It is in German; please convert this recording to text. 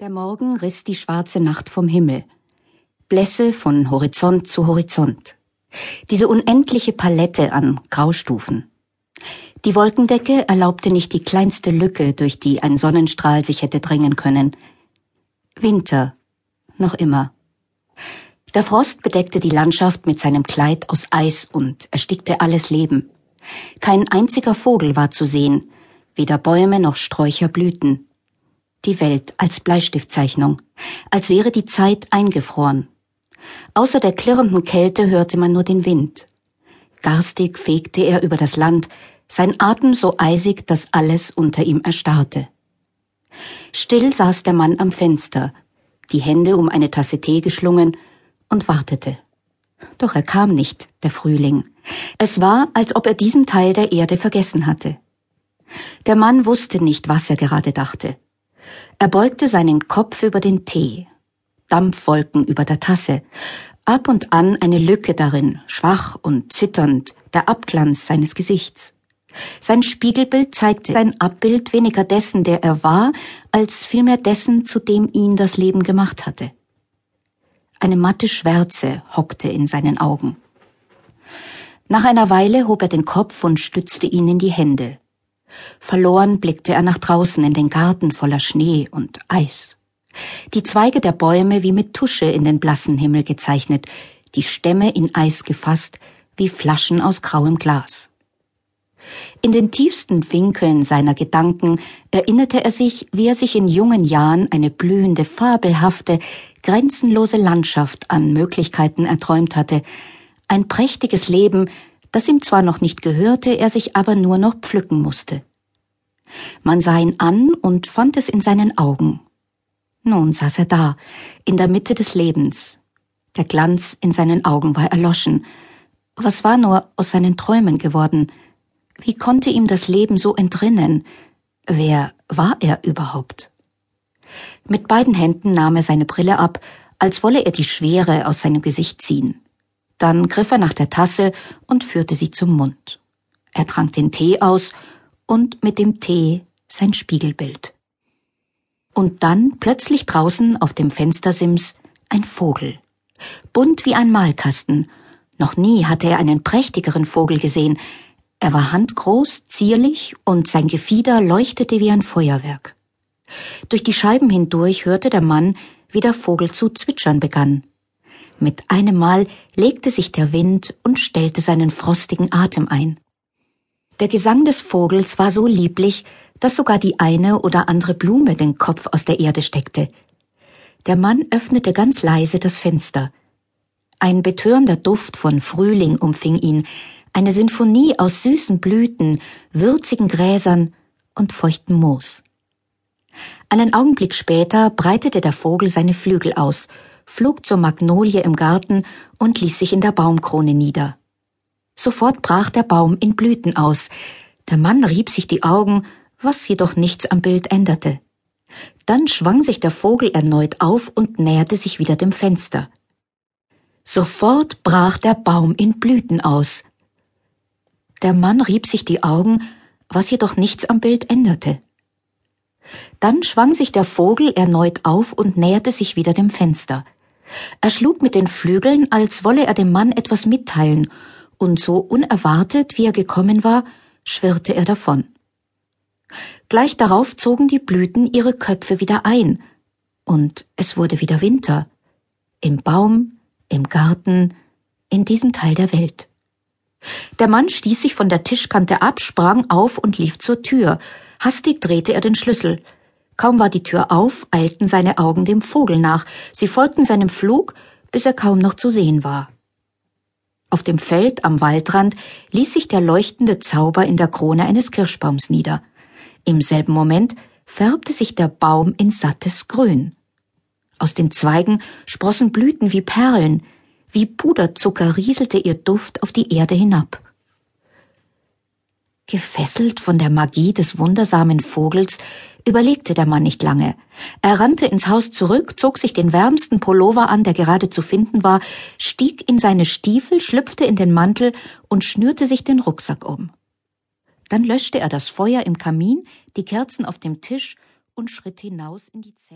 Der Morgen riss die schwarze Nacht vom Himmel. Blässe von Horizont zu Horizont. Diese unendliche Palette an Graustufen. Die Wolkendecke erlaubte nicht die kleinste Lücke, durch die ein Sonnenstrahl sich hätte drängen können. Winter. Noch immer. Der Frost bedeckte die Landschaft mit seinem Kleid aus Eis und erstickte alles Leben. Kein einziger Vogel war zu sehen, weder Bäume noch Sträucher blühten die Welt als Bleistiftzeichnung, als wäre die Zeit eingefroren. Außer der klirrenden Kälte hörte man nur den Wind. Garstig fegte er über das Land, sein Atem so eisig, dass alles unter ihm erstarrte. Still saß der Mann am Fenster, die Hände um eine Tasse Tee geschlungen, und wartete. Doch er kam nicht, der Frühling. Es war, als ob er diesen Teil der Erde vergessen hatte. Der Mann wusste nicht, was er gerade dachte. Er beugte seinen Kopf über den Tee. Dampfwolken über der Tasse. Ab und an eine Lücke darin, schwach und zitternd, der Abglanz seines Gesichts. Sein Spiegelbild zeigte ein Abbild weniger dessen, der er war, als vielmehr dessen, zu dem ihn das Leben gemacht hatte. Eine matte Schwärze hockte in seinen Augen. Nach einer Weile hob er den Kopf und stützte ihn in die Hände. Verloren blickte er nach draußen in den Garten voller Schnee und Eis. Die Zweige der Bäume wie mit Tusche in den blassen Himmel gezeichnet, die Stämme in Eis gefasst, wie Flaschen aus grauem Glas. In den tiefsten Winkeln seiner Gedanken erinnerte er sich, wie er sich in jungen Jahren eine blühende, fabelhafte, grenzenlose Landschaft an Möglichkeiten erträumt hatte, ein prächtiges Leben, das ihm zwar noch nicht gehörte, er sich aber nur noch pflücken musste. Man sah ihn an und fand es in seinen Augen. Nun saß er da, in der Mitte des Lebens. Der Glanz in seinen Augen war erloschen. Was war nur aus seinen Träumen geworden? Wie konnte ihm das Leben so entrinnen? Wer war er überhaupt? Mit beiden Händen nahm er seine Brille ab, als wolle er die Schwere aus seinem Gesicht ziehen. Dann griff er nach der Tasse und führte sie zum Mund. Er trank den Tee aus und mit dem Tee sein Spiegelbild. Und dann plötzlich draußen auf dem Fenstersims ein Vogel. Bunt wie ein Malkasten. Noch nie hatte er einen prächtigeren Vogel gesehen. Er war handgroß, zierlich und sein Gefieder leuchtete wie ein Feuerwerk. Durch die Scheiben hindurch hörte der Mann, wie der Vogel zu zwitschern begann. Mit einem Mal legte sich der Wind und stellte seinen frostigen Atem ein. Der Gesang des Vogels war so lieblich, dass sogar die eine oder andere Blume den Kopf aus der Erde steckte. Der Mann öffnete ganz leise das Fenster. Ein betörender Duft von Frühling umfing ihn, eine Sinfonie aus süßen Blüten, würzigen Gräsern und feuchtem Moos. Einen Augenblick später breitete der Vogel seine Flügel aus flog zur Magnolie im Garten und ließ sich in der Baumkrone nieder. Sofort brach der Baum in Blüten aus. Der Mann rieb sich die Augen, was jedoch nichts am Bild änderte. Dann schwang sich der Vogel erneut auf und näherte sich wieder dem Fenster. Sofort brach der Baum in Blüten aus. Der Mann rieb sich die Augen, was jedoch nichts am Bild änderte. Dann schwang sich der Vogel erneut auf und näherte sich wieder dem Fenster. Er schlug mit den Flügeln, als wolle er dem Mann etwas mitteilen, und so unerwartet, wie er gekommen war, schwirrte er davon. Gleich darauf zogen die Blüten ihre Köpfe wieder ein, und es wurde wieder Winter. Im Baum, im Garten, in diesem Teil der Welt. Der Mann stieß sich von der Tischkante ab, sprang auf und lief zur Tür. Hastig drehte er den Schlüssel. Kaum war die Tür auf, eilten seine Augen dem Vogel nach. Sie folgten seinem Flug, bis er kaum noch zu sehen war. Auf dem Feld am Waldrand ließ sich der leuchtende Zauber in der Krone eines Kirschbaums nieder. Im selben Moment färbte sich der Baum in sattes Grün. Aus den Zweigen sprossen Blüten wie Perlen, wie Puderzucker rieselte ihr Duft auf die Erde hinab. Gefesselt von der Magie des wundersamen Vogels überlegte der Mann nicht lange. Er rannte ins Haus zurück, zog sich den wärmsten Pullover an, der gerade zu finden war, stieg in seine Stiefel, schlüpfte in den Mantel und schnürte sich den Rucksack um. Dann löschte er das Feuer im Kamin, die Kerzen auf dem Tisch und schritt hinaus in die Zäh